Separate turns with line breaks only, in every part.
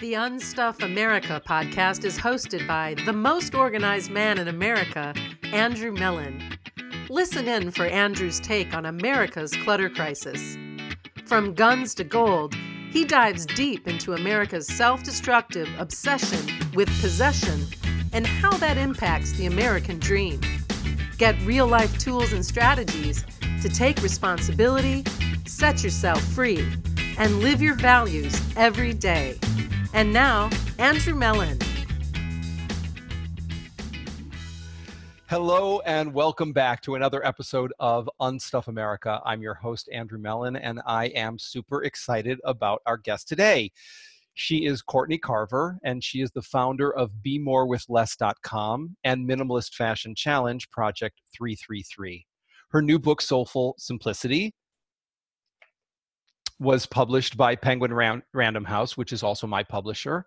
The Unstuff America podcast is hosted by the most organized man in America, Andrew Mellon. Listen in for Andrew's take on America's clutter crisis. From guns to gold, he dives deep into America's self destructive obsession with possession and how that impacts the American dream. Get real life tools and strategies to take responsibility, set yourself free, and live your values every day. And now, Andrew Mellon.
Hello and welcome back to another episode of Unstuff America. I'm your host, Andrew Mellon, and I am super excited about our guest today. She is Courtney Carver, and she is the founder of BeMoreWithLess.com and Minimalist Fashion Challenge Project 333. Her new book, Soulful Simplicity, was published by Penguin Ran- Random House, which is also my publisher.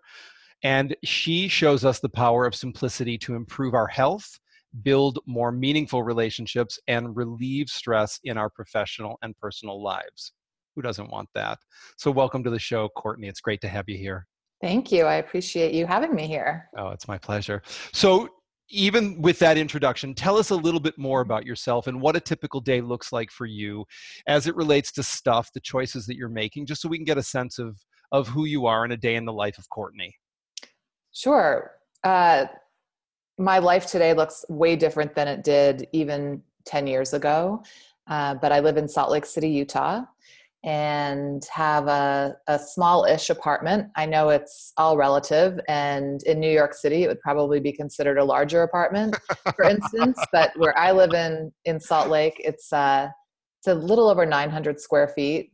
And she shows us the power of simplicity to improve our health, build more meaningful relationships, and relieve stress in our professional and personal lives. Who doesn't want that? So, welcome to the show, Courtney. It's great to have you here.
Thank you. I appreciate you having me here.
Oh, it's my pleasure. So, even with that introduction, tell us a little bit more about yourself and what a typical day looks like for you as it relates to stuff, the choices that you're making, just so we can get a sense of of who you are in a day in the life of Courtney.
Sure. Uh, my life today looks way different than it did even 10 years ago. Uh, but I live in Salt Lake City, Utah and have a, a small-ish apartment. I know it's all relative, and in New York City, it would probably be considered a larger apartment, for instance. But where I live in in Salt Lake, it's uh, it's a little over 900 square feet,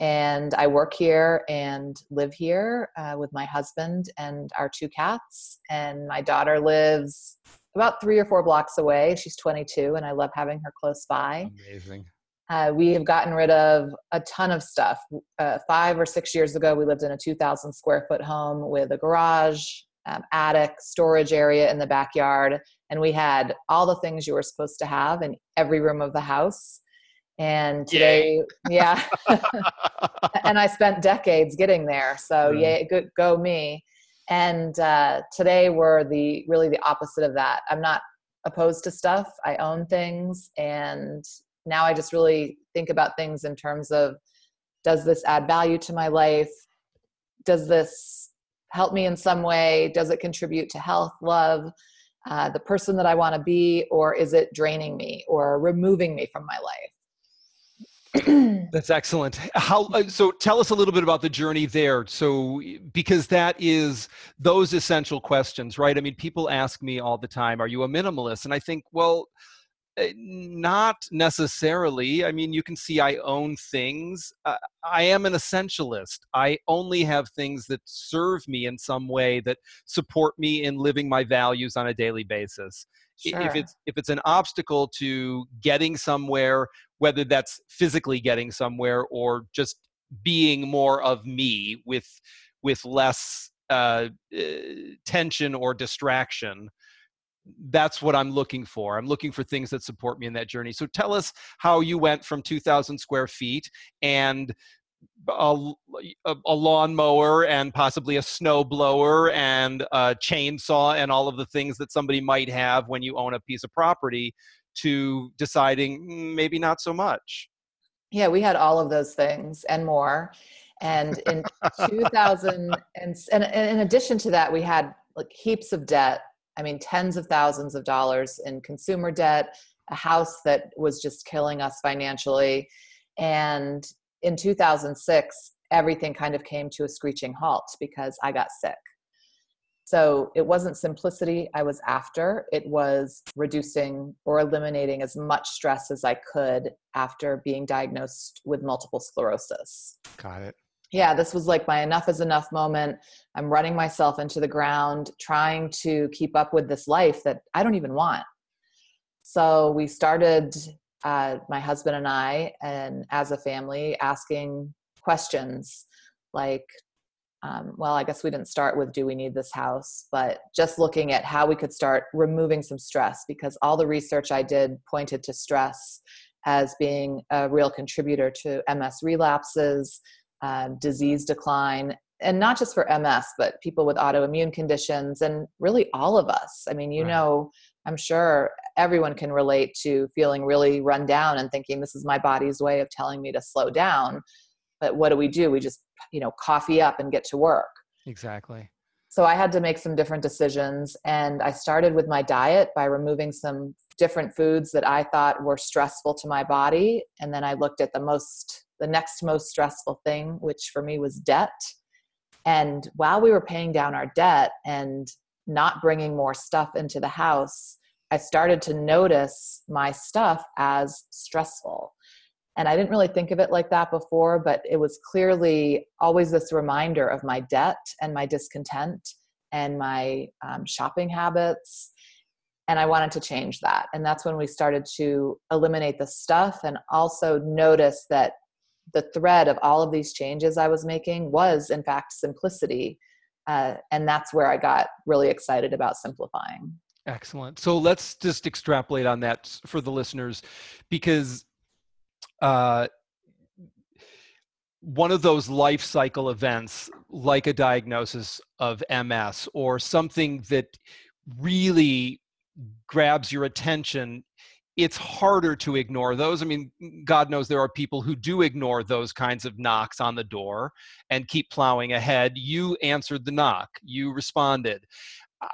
and I work here and live here uh, with my husband and our two cats. And my daughter lives about three or four blocks away. She's 22, and I love having her close by.
Amazing.
Uh, we have gotten rid of a ton of stuff. Uh, five or six years ago, we lived in a 2,000 square foot home with a garage, um, attic, storage area in the backyard, and we had all the things you were supposed to have in every room of the house. And today, yeah, and I spent decades getting there. So yeah, go, go me. And uh, today we're the really the opposite of that. I'm not opposed to stuff. I own things, and now I just really think about things in terms of does this add value to my life? Does this help me in some way? Does it contribute to health, love, uh, the person that I want to be, or is it draining me or removing me from my
life? That's excellent. How uh, so? Tell us a little bit about the journey there. So, because that is those essential questions, right? I mean, people ask me all the time, "Are you a minimalist?" And I think, well, not necessarily. I mean, you can see I own things. Uh, I am an essentialist. I only have things that serve me in some way that support me in living my values on a daily basis. Sure. If it's if it's an obstacle to getting somewhere, whether that's physically getting somewhere or just being more of me with with less uh, uh, tension or distraction, that's what I'm looking for. I'm looking for things that support me in that journey. So tell us how you went from 2,000 square feet and a, a, a lawnmower and possibly a snow blower and a chainsaw and all of the things that somebody might have when you own a piece of property to deciding maybe not so much.
Yeah, we had all of those things and more. And in 2000, and, and in addition to that, we had like heaps of debt I mean, tens of thousands of dollars in consumer debt, a house that was just killing us financially. And in 2006, everything kind of came to a screeching halt because I got sick. So it wasn't simplicity I was after, it was reducing or eliminating as much stress as I could after being diagnosed with multiple sclerosis.
Got it
yeah, this was like my enough is enough moment. I'm running myself into the ground, trying to keep up with this life that I don't even want. So we started, uh, my husband and I, and as a family, asking questions like, um, well, I guess we didn't start with do we need this house, but just looking at how we could start removing some stress because all the research I did pointed to stress as being a real contributor to MS relapses, uh, disease decline, and not just for ms but people with autoimmune conditions and really all of us. I mean you right. know i'm sure everyone can relate to feeling really run down and thinking this is my body's way of telling me to slow down. But what do we do? We just you know coffee up and get to work.
Exactly.
So i had to make some different decisions and i started with my diet by removing some different foods that i thought were stressful to my body and then i looked at the most the next most stressful thing which for me was debt and while we were paying down our debt and not bringing more stuff into the house I started to notice my stuff as stressful. And I didn't really think of it like that before, but it was clearly always this reminder of my debt and my discontent and my um, shopping habits. And I wanted to change that. And that's when we started to eliminate the stuff and also notice that the thread of all of these changes I was making was, in fact, simplicity. Uh, and that's where I got really excited about simplifying.
Excellent. So let's just extrapolate on that for the listeners because uh, one of those life cycle events, like a diagnosis of MS or something that really grabs your attention, it's harder to ignore those. I mean, mm, God knows there are people who do ignore those kinds of knocks on the door and keep plowing ahead. You answered the knock, you responded.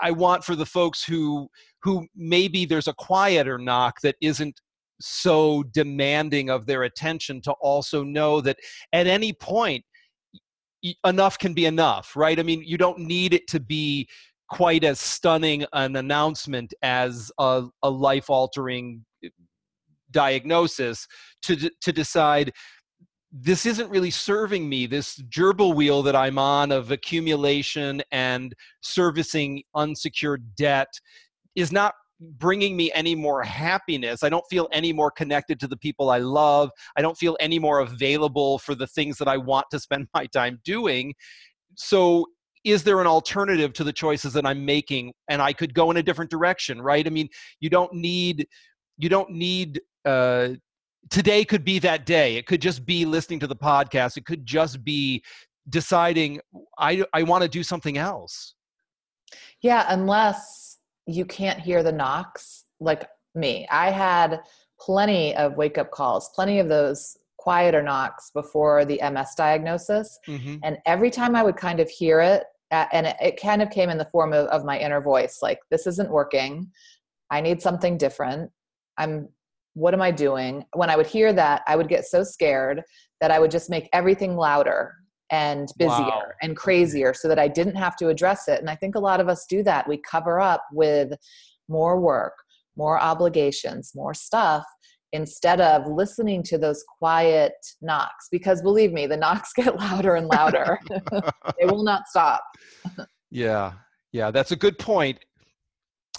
I want for the folks who who maybe there's a quieter knock that isn't so demanding of their attention to also know that at any point enough can be enough right i mean you don't need it to be quite as stunning an announcement as a, a life altering diagnosis to to decide this isn't really serving me. This gerbil wheel that i'm on of accumulation and servicing unsecured debt is not bringing me any more happiness. I don't feel any more connected to the people i love. I don't feel any more available for the things that i want to spend my time doing. So is there an alternative to the choices that i'm making and i could go in a different direction right i mean you don't need you don't need uh, today could be that day. It could just be listening to the podcast. It could just be deciding I I want to do something else.
Yeah, unless you can't hear the knocks like me. I had plenty of wake up calls, plenty of those quieter knocks before the MS diagnosis. Mm-hmm. And every time I would kind of hear it, and it, kind of came in the form of, of my inner voice like, this isn't working. I need something different. I'm what am I doing? When I would hear that, I would get so scared that I would just make everything louder and busier wow. and crazier so that I didn't have to address it. And I think a lot of us do that. We cover up with more work, more obligations, more stuff instead of listening to those quiet knocks because believe me the knocks get louder and louder. They will not stop.
Yeah. Yeah that's a good point.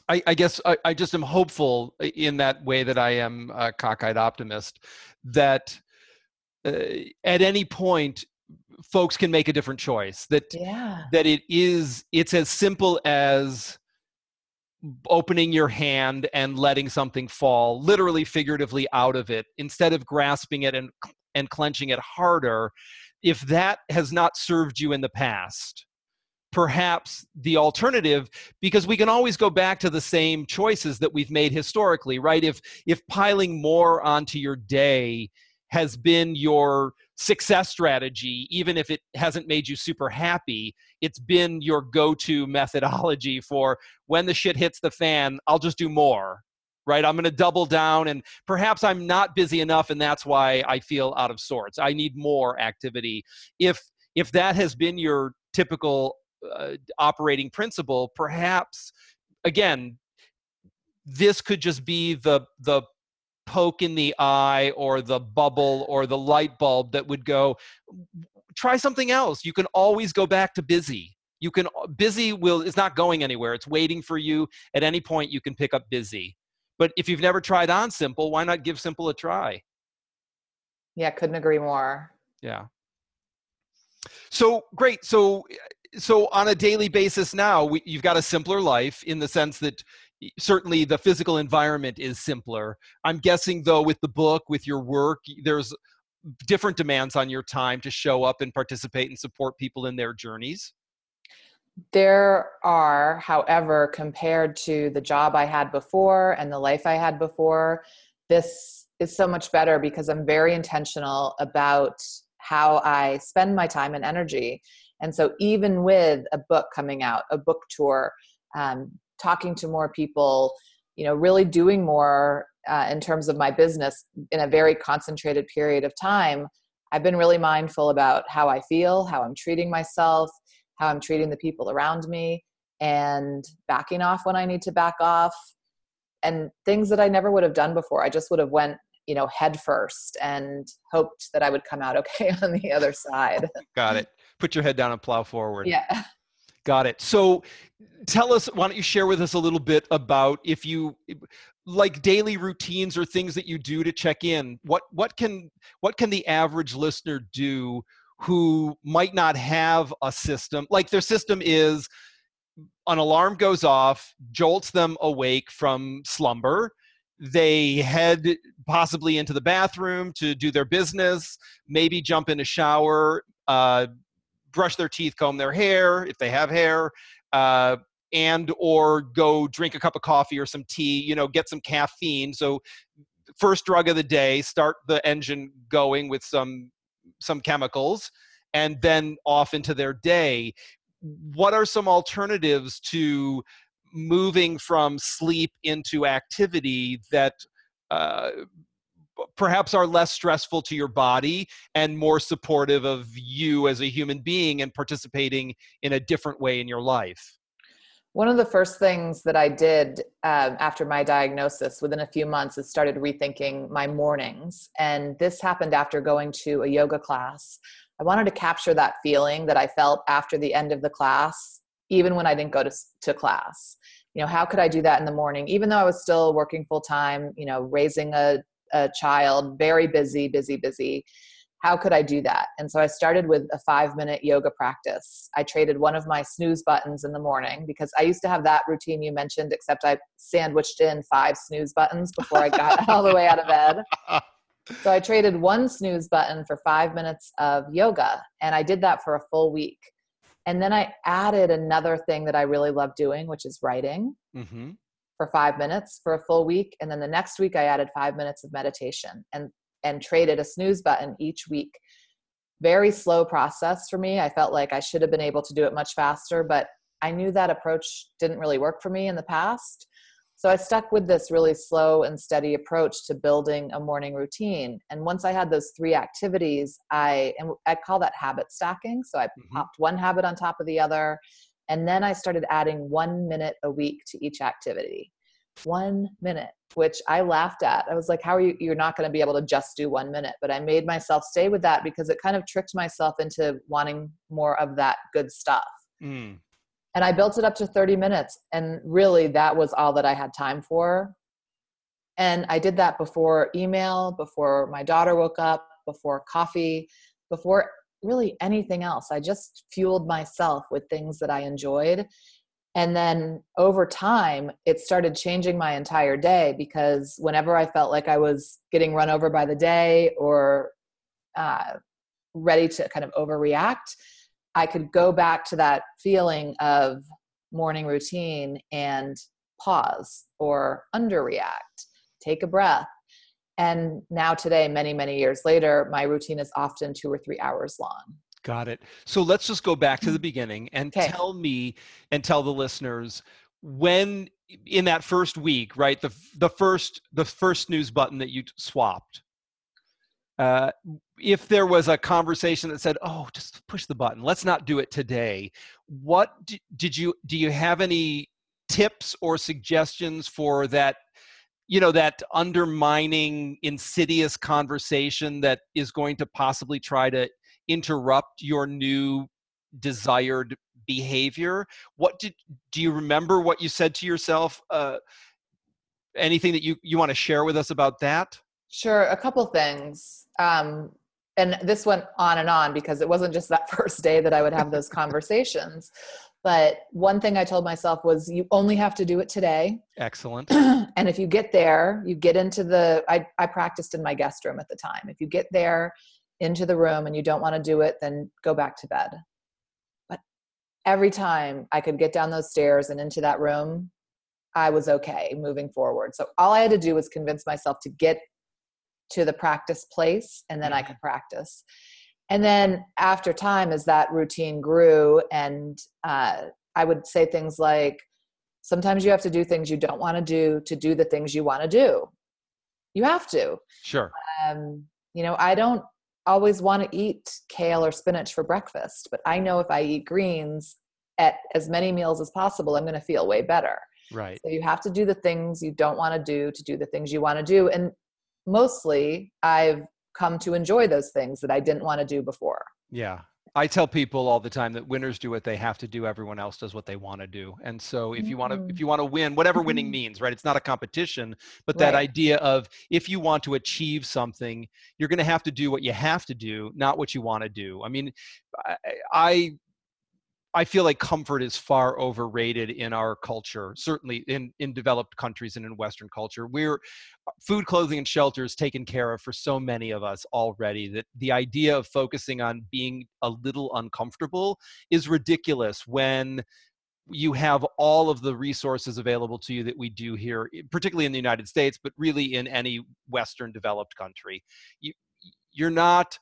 I, I guess I, I, just am hopeful in that way that I am a cockeyed optimist that uh, at any point folks can make a different choice that
yeah.
that it is it's as simple as opening your hand and letting something fall literally figuratively out of it instead of grasping it and and clenching it harder if that has not served you in the past perhaps the alternative because we can always go back to the same choices that we've made historically right? If if piling more onto your day has been your success strategy even if it hasn't made you super happy it's been your go-to methodology for when the shit hits the fan i'll just do more right? I'm going to double down and perhaps i'm not busy enough and that's why i feel out of sorts. I need more activity. If if that has been your typical uh, operating principle, perhaps again, this could just be the the poke in the eye or the bubble or the light bulb that would go try something else. You can always go back to busy. You can busy will is not going anywhere. It's waiting for you. At any point you can pick up busy. But if you've never tried on simple why not give simple a try?
Yeah couldn't agree more.
Yeah. So great. So so on a daily basis now we, you've got a simpler life in the sense that certainly the physical environment is simpler i'm guessing though with the book with your work there's different demands on your time to show up and participate and support people in their journeys?
There are, however, compared to the job I had before and the life I had before, this is so much better because I'm very intentional about how I spend my time and energy. And so, even with a book coming out, a book tour, um, talking to more people, you know, really doing more uh, in terms of my business in a very concentrated period of time, I've been really mindful about how I feel, how I'm treating myself, how I'm treating the people around me, and backing off when I need to back off, and things that I never would have done before. I just would have went you know head first and hoped that i would come out okay on the other side.
Got it. Put your head down and plow forward.
Yeah
got it. So tell us why don't you share with us a little bit about if you like daily routines or things that you do to check in what what can what can the average listener do who might not have a system like their system is an alarm goes off jolts them awake from slumber they head possibly into the bathroom to do their business maybe jump in a shower uh, brush their teeth comb their hair if they have hair uh, and or go drink a cup of coffee or some tea you know get some caffeine. So first drug of the day start the engine going with some some chemicals and then off into their day. What are some alternatives to moving from sleep into activity that uh, perhaps are less stressful to your body and more supportive of you as a human being and participating in a different way in your life
one of the first things that I did um, after my diagnosis within a few months is started rethinking my mornings. And this happened after going to a yoga class. I wanted to capture that feeling that I felt after the end of the class, even when I didn't go to, to class. You know, how could I do that in the morning? Even though I was still working full time, you know, raising a, a child, very busy, busy, busy how could I do that? And so I started with a five minute yoga practice. I traded one of my snooze buttons in the morning because I used to have that routine you mentioned, except I sandwiched in five snooze buttons before I got all the way out of bed. So I traded one snooze button for five minutes of yoga, and I did that for a full week. And then I added another thing that I really love doing, which is writing. Mm-hmm for five minutes for a full week and then the next week i added five minutes of meditation and and traded a snooze button each week. Very slow process for me. I felt like I should have been able to do it much faster, but I knew that approach didn't really work for me in the past. So I stuck with this really slow and steady approach to building a morning routine. And once I had those three activities, I and I call that habit stacking. So I mm-hmm. popped one habit on top of the other, and then I started adding one minute a week to each activity. One minute which i laughed at. I was like how are you you're not going to be able to just do one minute? But i made myself stay with that because it kind of tricked myself into wanting more of that good stuff. Mm. and i built it up to 30 minutes and really that was all that i had time for. And i did that before email before my daughter woke up before coffee before really anything else i just fueled myself with things that i enjoyed and then over time, it started changing my entire day because whenever I felt like I was getting run over by the day or uh, ready to kind of overreact, I could go back to that feeling of morning routine and pause or underreact, take a breath. And now, today, many, many years later, my routine is often two or three hours long.
Got it. So let's just go back to the mm. beginning and okay. tell me and tell the listeners when in that first week, right? The the first the first news button that you swapped. Uh, if there was a conversation that said, "Oh, just push the button. Let's not do it today." What did you do? You have any tips or suggestions for that? You know that undermining, insidious conversation that is going to possibly try to interrupt your new desired behavior? What did do you remember what you said to yourself uh, anything that you you want to share with us about that?
Sure a couple things um, and this went on and on because it wasn't just that first day that i would have those conversations But one thing I told myself was you only have to do it today.
Excellent.
and if you get there, you get into the, I, I practiced in my guest room at the time. If you get there into the room and you don't want to do it, then go back to bed. But every time I could get down those stairs and into that room, I was okay moving forward. So all I had to do was convince myself to get to the practice place and then I could practice. And then after time, as that routine grew, and uh, I would say things like, sometimes you have to do things you don't want to do to do the things you want to do. You have to.
Sure.
Um, you know, I don't always want to eat kale or spinach for breakfast, but I know if I eat greens at as many meals as possible, I'm going to feel way better.
Right.
So you have to do the things you don't want to do to do the things you want to do. And mostly I've come to enjoy those things that I didn't want to do before.
Yeah. I tell people all the time that winners do what they have to do. Everyone else does what they want to do. And so if you want to, if
Mm.
you want to win, whatever winning means, right? It's not a competition, but that
Right.
idea of if you want to achieve something, you're going to have to do what you have to do, not what you want to do. I mean, I, I I feel like comfort is far overrated in our culture, certainly in, in developed countries and in Western culture. We're uh, food, clothing, and shelter is taken care of for so many of us already that the idea of focusing on being a little uncomfortable is ridiculous when you have all of the resources available to you that we do here, particularly in the United States, but really in any Western developed country. You, you're not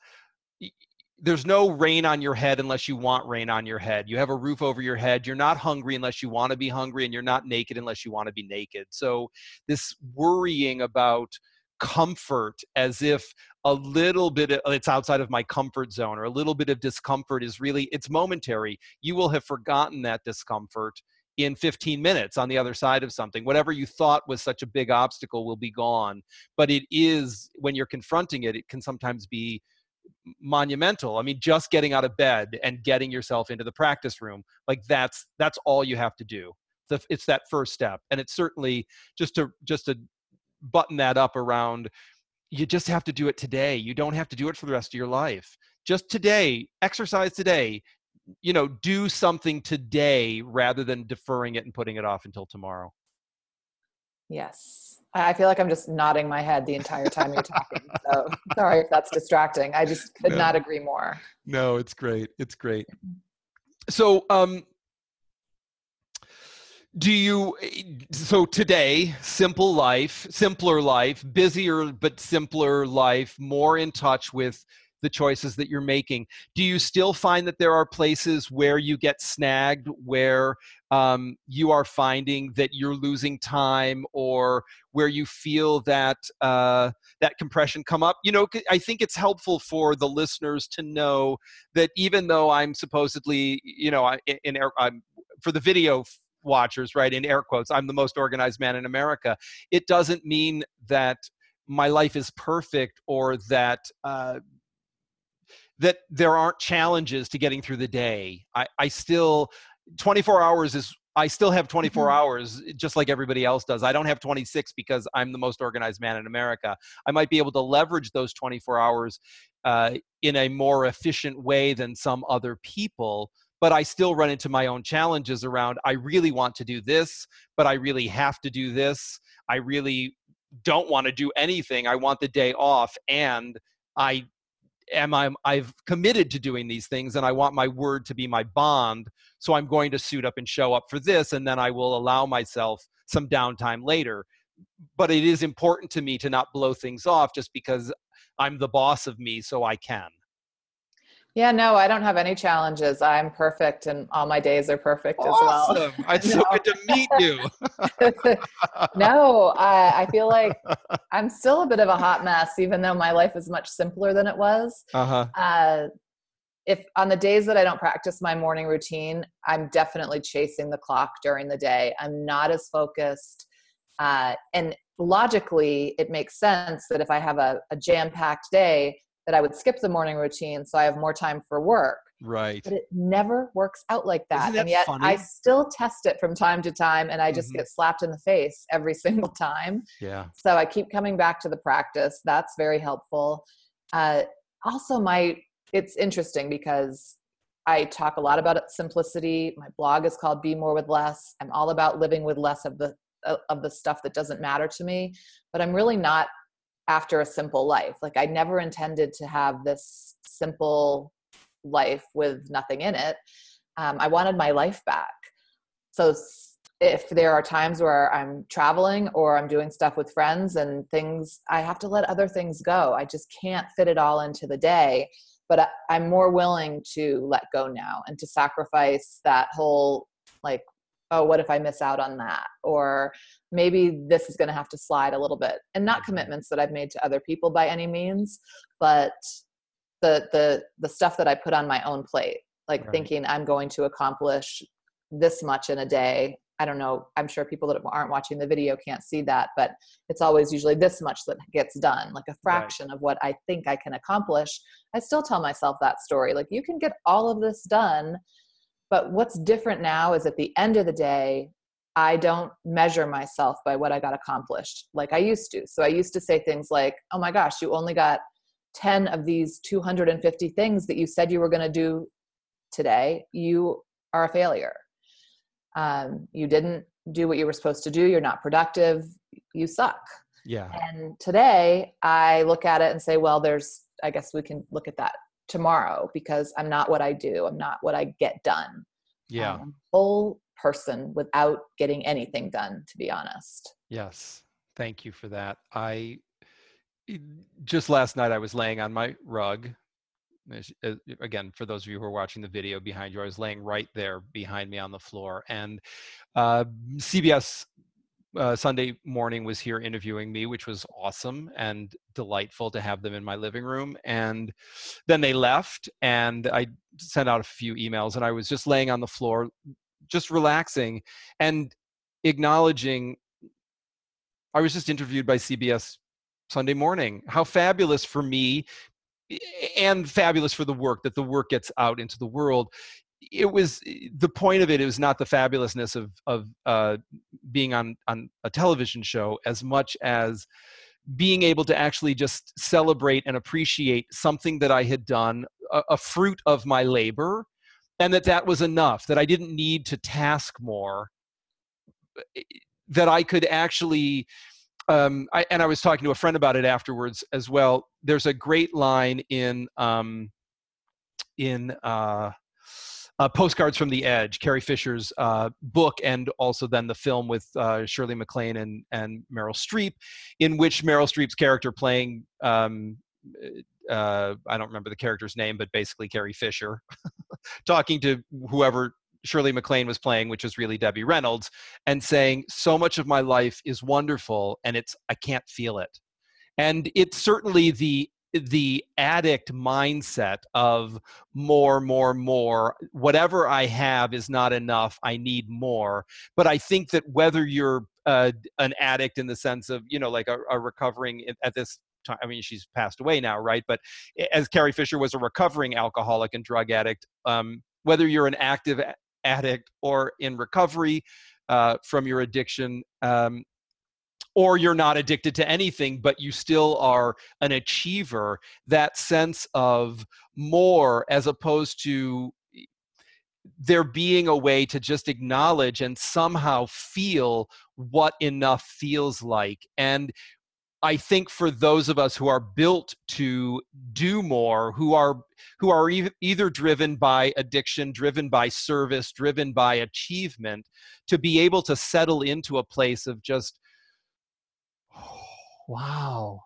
there's no rain on your head unless you want rain on your head. You have a roof over your head. You're not hungry unless you want to be hungry, and you're not naked unless you want to be naked. So, this worrying about comfort as if a little bit of, it's outside of my comfort zone or a little bit of discomfort is really it's momentary you will have forgotten that discomfort in 15 minutes on the other side of something whatever you thought was such a big obstacle will be gone but it is when you're confronting it it can sometimes be monumental. I mean just getting out of bed and getting yourself into the practice room like that's that's all you have to do. The, it's that first step. And it's certainly just to just to button that up around you just have to do it today. You don't have to do it for the rest of your life. Just today exercise today. You know do something today rather than deferring it and putting it off until tomorrow.
Yes. I feel like I'm just nodding my head the entire time you're talking. So sorry if that's distracting. I just could
No.
not agree more.
no it's great it's great so um do you so today simple life simpler life busier but simpler life more in touch with the choices that you're making do you still find that there are places where you get snagged where um, you are finding that you're losing time or where you feel that uh, that compression come up you know i think it's helpful for the listeners to know that even though i'm supposedly you know I- in, I'm, for the video watchers right in air quotes i'm the most organized man in america it doesn't mean that my life is perfect or that uh, that there aren't challenges to getting through the day. I, I still 24 hours is I still have 24
Mhm.
hours just like everybody else does. I don't have 26 because I'm the most organized man in America. I might be able to leverage those 24 hours uh, in a more efficient way than some other people, but I still run into my own challenges around I really want to do this, but I really have to do this. I really don't want to do anything. I want the day off and I am I I've committed to doing these things and I want my word to be my bond. So I'm going to suit up and show up for this and then I will allow myself some downtime later. But it is important to me to not blow things off just because I'm the boss of me so I can.
Yeah, no, I don't have any challenges. I'm perfect and all my days are perfect as well.
Awesome. It's so good to meet you.
no, I, I feel like I'm still a bit of a hot mess, even though my life is much simpler than it was.
Uh-huh.
Uh, if on the days that I don't practice my morning routine, I'm definitely chasing the clock during the day. I'm not as focused. Uh, and logically, it makes sense that if I have a, a jam packed day, that I would skip the morning routine so I have more time for work.
Right.
But it never works out like that.
That
and yet
funny?
I still test it from time to time and I just
Mhm.
get slapped in the face every single time.
Yeah.
So I keep coming back to the practice. That's very helpful. Uh, also, my it's interesting because I talk a lot about simplicity. My blog is called Be More with Less. I'm all about living with less of the of the stuff that doesn't matter to me, but I'm really not after a simple life. Like I never intended to have this simple life with nothing in it. Um, I wanted my life back. So if there are times where I'm traveling or I'm doing stuff with friends and things, I have to let other things go. I just can't fit it all into the day. But I'm more willing to let go now and to sacrifice that whole, like, oh, what if I miss out on that? Or maybe this is going to have to slide a little bit. And not mm-hmm. commitments that I've made to other people by any means, but the the the stuff that I put on my own plate like right. thinking i'm going to accomplish this much in a day i don't know i'm sure people that aren't watching the video can't see that but it's always usually this much that gets done like a fraction right. of what i think i can accomplish i still tell myself that story like you can get all of this done but what's different now is at the end of the day I don't measure myself by what I got accomplished like I used to. So I used to say things like, oh my gosh, you only got 10 of these 250 things that you said you were going to do today, you are a failure. Um, you didn't do what you were supposed to do. You're not productive. You suck.
Yeah.
And today I look at it and say, well, there's, I guess we can look at that tomorrow because I'm not what I do. I'm not what I get done.
Yeah. Um,
whole person without getting anything done, to be honest.
Yes. Thank you for that. I just last night I was laying on my rug again for those of you who are watching the video behind you i was laying right there behind me on the floor and uh, cbs uh, sunday morning was here interviewing me which was awesome and delightful to have them in my living room and then they left and i sent out a few emails and i was just laying on the floor just relaxing and acknowledging i was just interviewed by cbs Sunday morning. How fabulous for me and fabulous for the work that the work gets out into the world it was the point of it, it was not the fabulousness of of uh, being on on a television show as much as being able to actually just celebrate and appreciate something that I had done, a, a fruit of my labor, and that that was enough. That I didn't need to task more. That I could actually um, I, and I was talking to a friend about it afterwards as well. There's a great line in um, in uh, uh, Postcards from the Edge, Carrie Fisher's uh, book, and also then the film with uh, Shirley MacLaine and and Meryl Streep, in which Meryl Streep's character playing um, uh, I don't remember the character's name, but basically Carrie Fisher, talking to whoever Shirley MacLaine was playing, which was really Debbie Reynolds, and saying, So much of my life is wonderful and it's I can't feel it. And it's certainly the the addict mindset of more, more, more. Whatever I have is not enough. I need more. But I think that whether you're uh, an addict in the sense of, you know, like a, a recovering at this time, I mean, she's passed away now, right? But as Carrie Fisher was a recovering alcoholic and drug addict, um, whether you're an active addict or in recovery uh, from your addiction um, or you're not addicted to anything but you still are an achiever that sense of more as opposed to there being a way to just acknowledge and somehow feel what enough feels like and I think for those of us who are built to do more, who are who are e- either driven by addiction, driven by service, driven by achievement, to be able to settle into a place of just, oh, wow,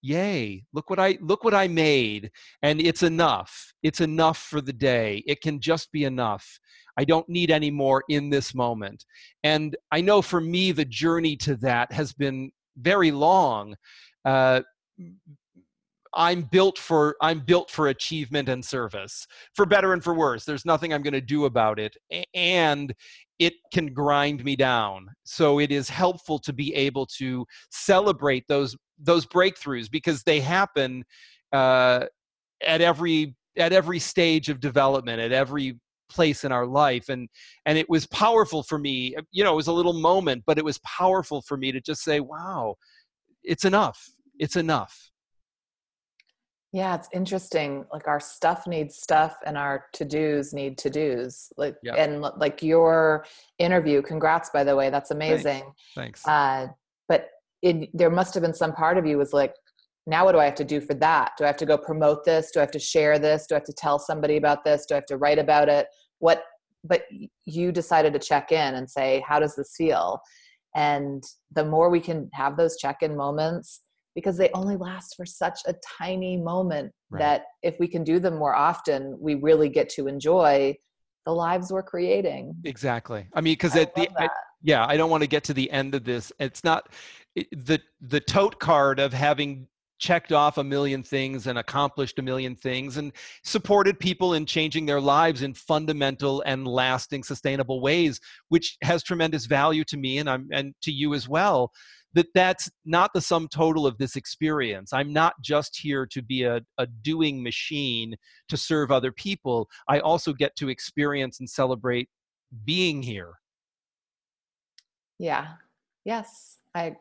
yay! Look what I look what I made, and it's enough. It's enough for the day. It can just be enough. I don't need any more in this moment. And I know for me, the journey to that has been very long uh, i'm built for i'm built for achievement and service for better and for worse. There's nothing i'm going to do about it and it can grind me down. So it is helpful to be able to celebrate those those breakthroughs because they happen uh, at every at every stage of development at every place in our life and and it was powerful for me you know it was a little moment but it was powerful for me to just say wow it's enough it's enough
Yeah, it's interesting. Like our stuff needs stuff and our to-dos need to-dos. Like
Yeah.
and like your interview, congrats by the way, that's amazing.
Thanks.
Uh but it there must have been some part of you was like now what do I have to do for that? Do I have to go promote this? Do I have to share this? Do I have to tell somebody about this? Do I have to write about it? What but you decided to check in and say, how does this feel? And the more we can have those check-in moments because they only last for such a tiny moment
Right.
that if we can do them more often, we really get to enjoy the lives we're creating.
exactly. I mean, because at the
that.
yeah i don't want to get to the end of this it's not it, the the tote card of having checked off a million things and accomplished a million things and supported people in changing their lives in fundamental and lasting sustainable ways which has tremendous value to me and i'm and to you as well that that's not the sum total of this experience i'm not just here to be a, a doing machine to serve other people i also get to experience and celebrate being here
Yeah. Yes. I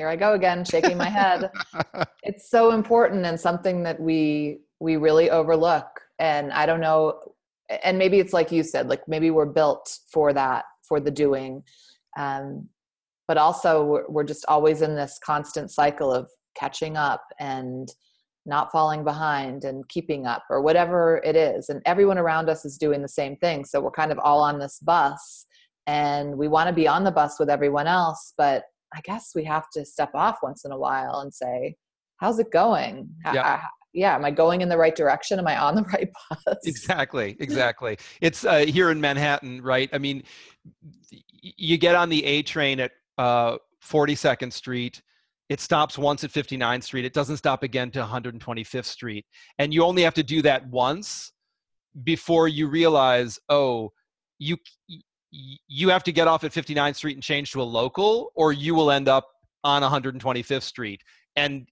here I go again shaking my head. It's so important and something that we we really overlook and I don't know and maybe it's like you said like maybe we're built for that for the doing um but also we're, we're just always in this constant cycle of catching up and not falling behind and keeping up or whatever it is and everyone around us is doing the same thing so we're kind of all on this bus and we want to be on the bus with everyone else but i guess we have to step off once in a while and say how's it going?
Yeah.
I- yeah am i going in the right direction? Am i on the right bus?
Exactly exactly. It's uh, here in manhattan right? I mean you get on the a train at uh, 42nd street it stops once at 59th street it doesn't stop again to 125th street and you only have to do that once before you realize oh you you have to get off at 59th street and change to a local or you will end up on 125th street. And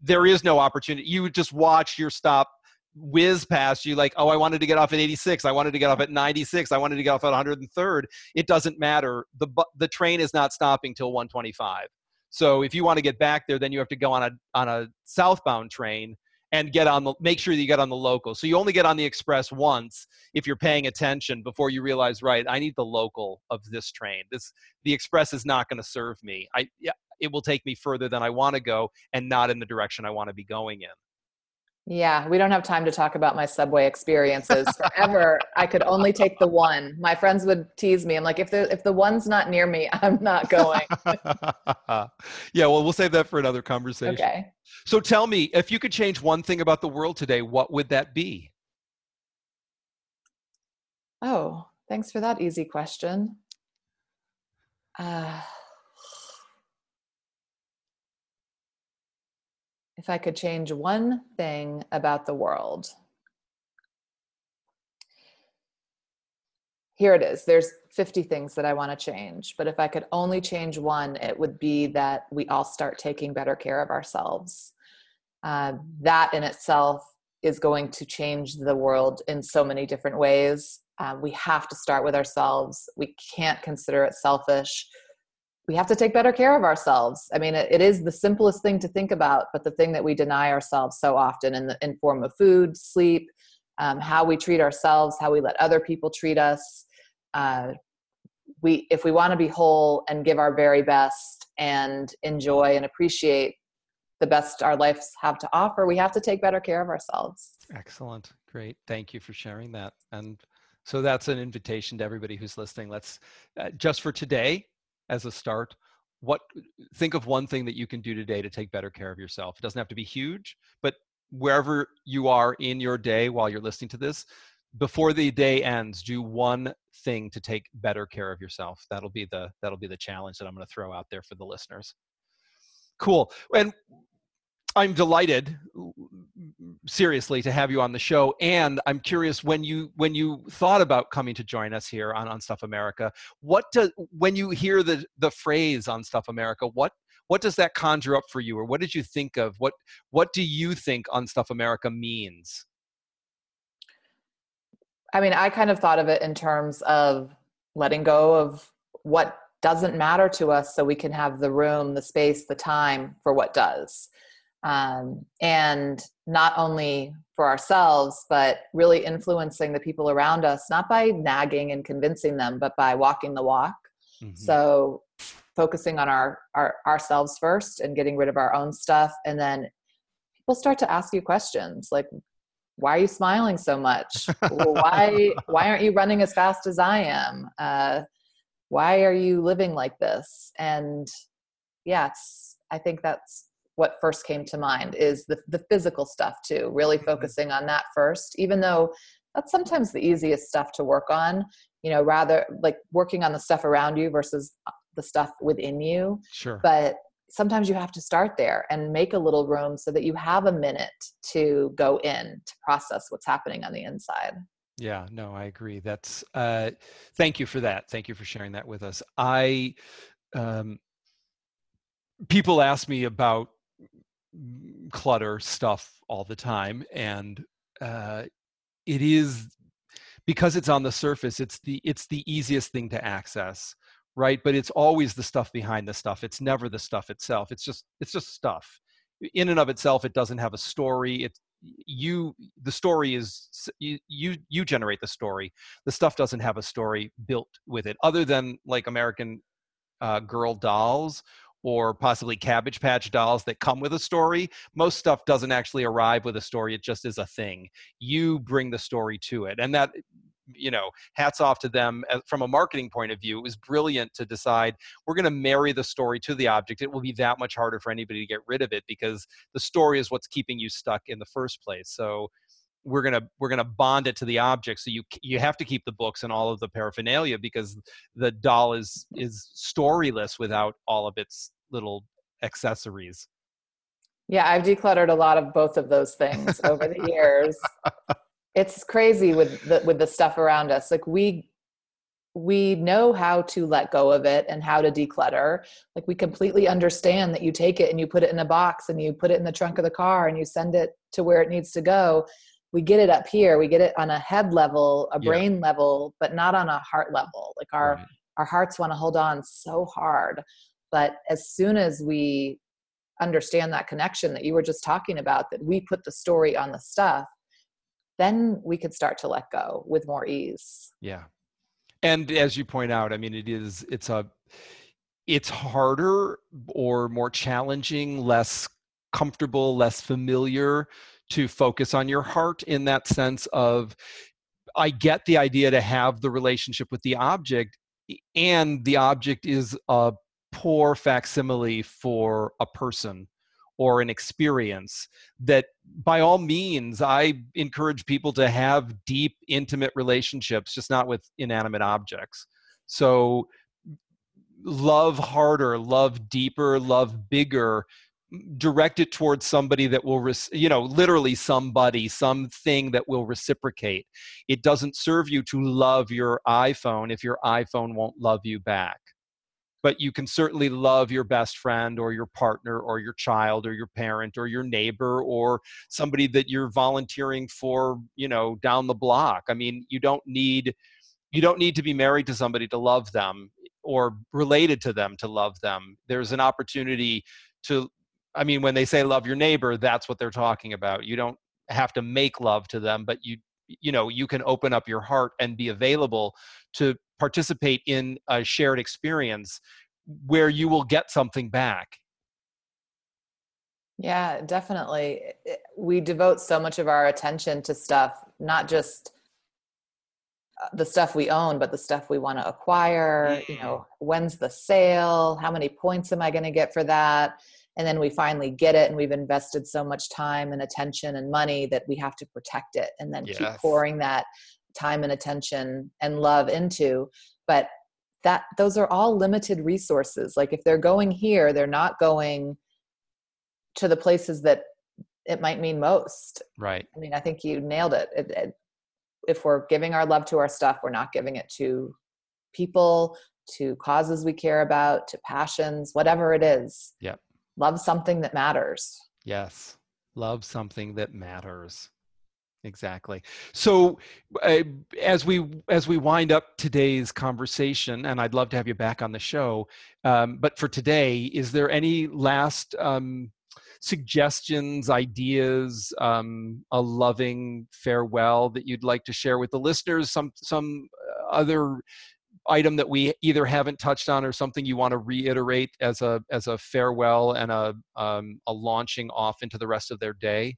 there is no opportunity. You would just watch your stop whiz past you like oh i wanted to get off at 86 i wanted to get off at 96 i wanted to get off at 103rd it doesn't matter. The the train is not stopping till 125 so if you want to get back there then you have to go on a on a southbound train and get on the make sure that you get on the local. So you only get on the express once if you're paying attention before you realize right i need the local of this train. This the express is not going to serve me. I yeah it will take me further than i want to go and not in the direction i want to be going in
Yeah, we don't have time to talk about my subway experiences forever. I could only take the one. My friends would tease me. I'm like, if the if the one's not near me, I'm not going.
yeah, well, we'll save that for another conversation.
okay.
So tell me, if you could change one thing about the world today, what would that be?
Oh, thanks for that easy question. Uh, if I could change one thing about the world, here it is. There's 50 things that I want to change, but if I could only change one, it would be that we all start taking better care of ourselves. Uh, that in itself is going to change the world in so many different ways. Um, we have to start with ourselves. We can't consider it selfish. We have to take better care of ourselves. I mean, it, it is the simplest thing to think about, but the thing that we deny ourselves so often in the in form of food, sleep, um, how we treat ourselves, how we let other people treat us. Uh, we, if we want to be whole and give our very best and enjoy and appreciate the best our lives have to offer, we have to take better care of ourselves.
Excellent. Great. Thank you for sharing that. And so that's an invitation to everybody who's listening. Let's uh, just for today as a start, what think of one thing that you can do today to take better care of yourself. It doesn't have to be huge, but wherever you are in your day while you're listening to this, before the day ends, do one thing to take better care of yourself. That'll be the that'll be the challenge that I'm going to throw out there for the listeners. Cool. And I'm delighted, seriously, to have you on the show. And I'm curious when you when you thought about coming to join us here on Unstuff America, what does when you hear the the phrase Unstuff America, what what does that conjure up for you, or what did you think of? What what do you think Unstuff America means?
I mean, I kind of thought of it in terms of letting go of what doesn't matter to us so we can have the room, the space, the time for what does. Um, and not only for ourselves but really influencing the people around us not by nagging and convincing them but by walking the walk. Mm-hmm. so focusing on our, our ourselves first and getting rid of our own stuff. And then people start to ask you questions like why are you smiling so much? Why why aren't you running as fast as i am? Uh, why are you living like this? And yeah it's i think that's what first came to mind is the, the physical stuff too really mm-hmm. focusing on that first even though that's sometimes the easiest stuff to work on you know rather like working on the stuff around you versus uh, the stuff within you.
Sure.
But sometimes you have to start there and make a little room so that you have a minute to go in to process what's happening on the inside.
Yeah no i agree. That's uh thank you for that. Thank you for sharing that with us. I um people ask me about clutter stuff all the time and uh, it is because it's on the surface it's the it's the easiest thing to access right? But it's always the stuff behind the stuff. It's never the stuff itself. It's just it's just stuff. In and of itself it doesn't have a story. It's you the story is you you you generate the story. The stuff doesn't have a story built with it other than like american uh, girl dolls or possibly Cabbage Patch dolls that come with a story. Most stuff doesn't actually arrive with a story, it just is a thing. You bring the story to it. And that, you know, hats off to them uh, from a marketing point of view. It was brilliant to decide we're going to marry the story to the object. It will be that much harder for anybody to get rid of it because the story is what's keeping you stuck in the first place. So, we're gonna we're gonna bond it to the object so you you have to keep the books and all of the paraphernalia because the doll is is storyless without all of its little accessories.
Yeah i've decluttered a lot of both of those things over the years. It's crazy with the with the stuff around us like we we know how to let go of it and how to declutter. Like we completely understand that you take it and you put it in a box and you put it in the trunk of the car and you send it to where it needs to go we get it up here we get it on a head level a brain yeah. level but not on a heart level like our right. our hearts want to hold on so hard but as soon as we understand that connection that you were just talking about that we put the story on the stuff then we could start to let go with more ease
yeah and as you point out i mean it is it's a it's harder or more challenging less comfortable less familiar to focus on your heart in that sense of I get the idea to have the relationship with the object, and the object is a poor facsimile for a person or an experience that by all means i encourage people to have deep intimate relationships just not with inanimate objects. So love harder love deeper love bigger direct it towards somebody that will you know literally somebody something that will reciprocate. It doesn't serve you to love your iphone if your iphone won't love you back. But you can certainly love your best friend or your partner or your child or your parent or your neighbor or somebody that you're volunteering for you know down the block. I mean you don't need you don't need to be married to somebody to love them or related to them to love them. There's an opportunity to I mean, when they say love your neighbor, that's what they're talking about. You don't have to make love to them, but you you know you can open up your heart and be available to participate in a shared experience where you will get something back
yeah definitely we devote so much of our attention to stuff not just uh, the stuff we own but the stuff we want to acquire you know mm. when's the sale how many points am i going to get for that and then we finally get it and we've invested so much time and attention and money that we have to protect it and then yes. keep pouring that time and attention and love into. But that those are all limited resources. Like if they're going here they're not going to the places that it might mean most.
Right.
I mean i think you nailed it. It, it if we're giving our love to our stuff we're not giving it to people to causes we care about to passions whatever it is.
Yeah
love something that matters.
Yes. Love something that matters. Exactly. So uh, as we as we wind up today's conversation and i'd love to have you back on the show um, but for today is there any last um, suggestions, ideas, um, a loving farewell that you'd like to share with the listeners? Some some other item that we either haven't touched on or something you want to reiterate as a as a farewell and a um, a launching off into the rest of their day?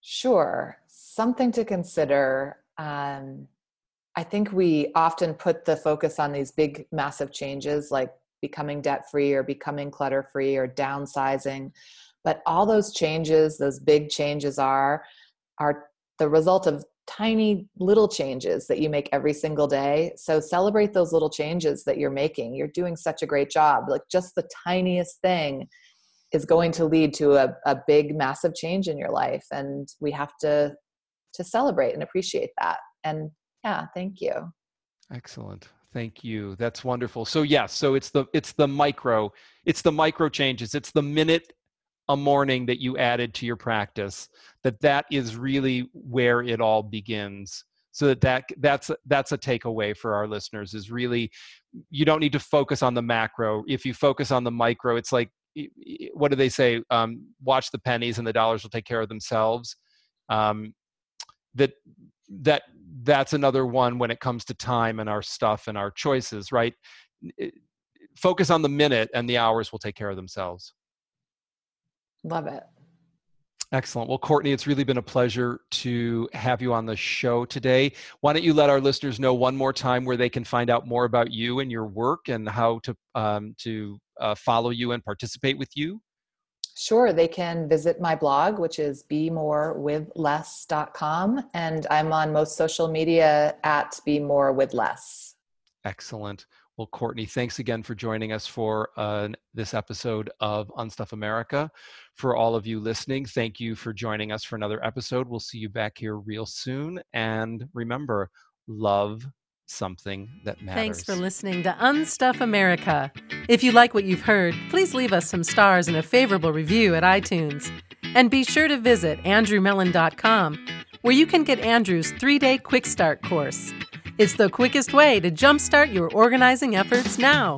Sure, something to consider. Um, I think we often put the focus on these big, massive changes like becoming debt free or becoming clutter free or downsizing. But all those changes, those big changes are, are the result of tiny little changes that you make every single day. So celebrate those little changes that you're making. You're doing such a great job. Like just the tiniest thing is going to lead to a, a big, massive change in your life. And we have to to celebrate and appreciate that. And yeah, thank you.
Excellent. Thank you. That's wonderful. So yes, so it's the it's the micro, it's the micro changes. It's the minute a morning that you added to your practice that that is really where it all begins. So that, that that's that's a takeaway for our listeners is really you don't need to focus on the macro. If you focus on the micro it's like what do they say? Um, watch the pennies and the dollars will take care of themselves. Um, that that that's another one when it comes to time and our stuff and our choices right? Focus on the minute and the hours will take care of themselves
Love it.
Excellent. Well, Courtney, it's really been a pleasure to have you on the show today. Why don't you let our listeners know one more time where they can find out more about you and your work and how to um, to uh, follow you and participate with you?
Sure. They can visit my blog, which is bemorewithless.com. And I'm on most social media at be more with less.
Excellent. Well, Courtney, thanks again for joining us for uh, this episode of Unstuff America. For all of you listening, thank you for joining us for another episode. We'll see you back here real soon. And remember, love something that matters.
Thanks for listening to Unstuff America. If you like what you've heard, please leave us some stars and a favorable review at iTunes. And be sure to visit andrewmellen.com, where you can get Andrew's three day quick start course. It's the quickest way to jumpstart your organizing efforts now.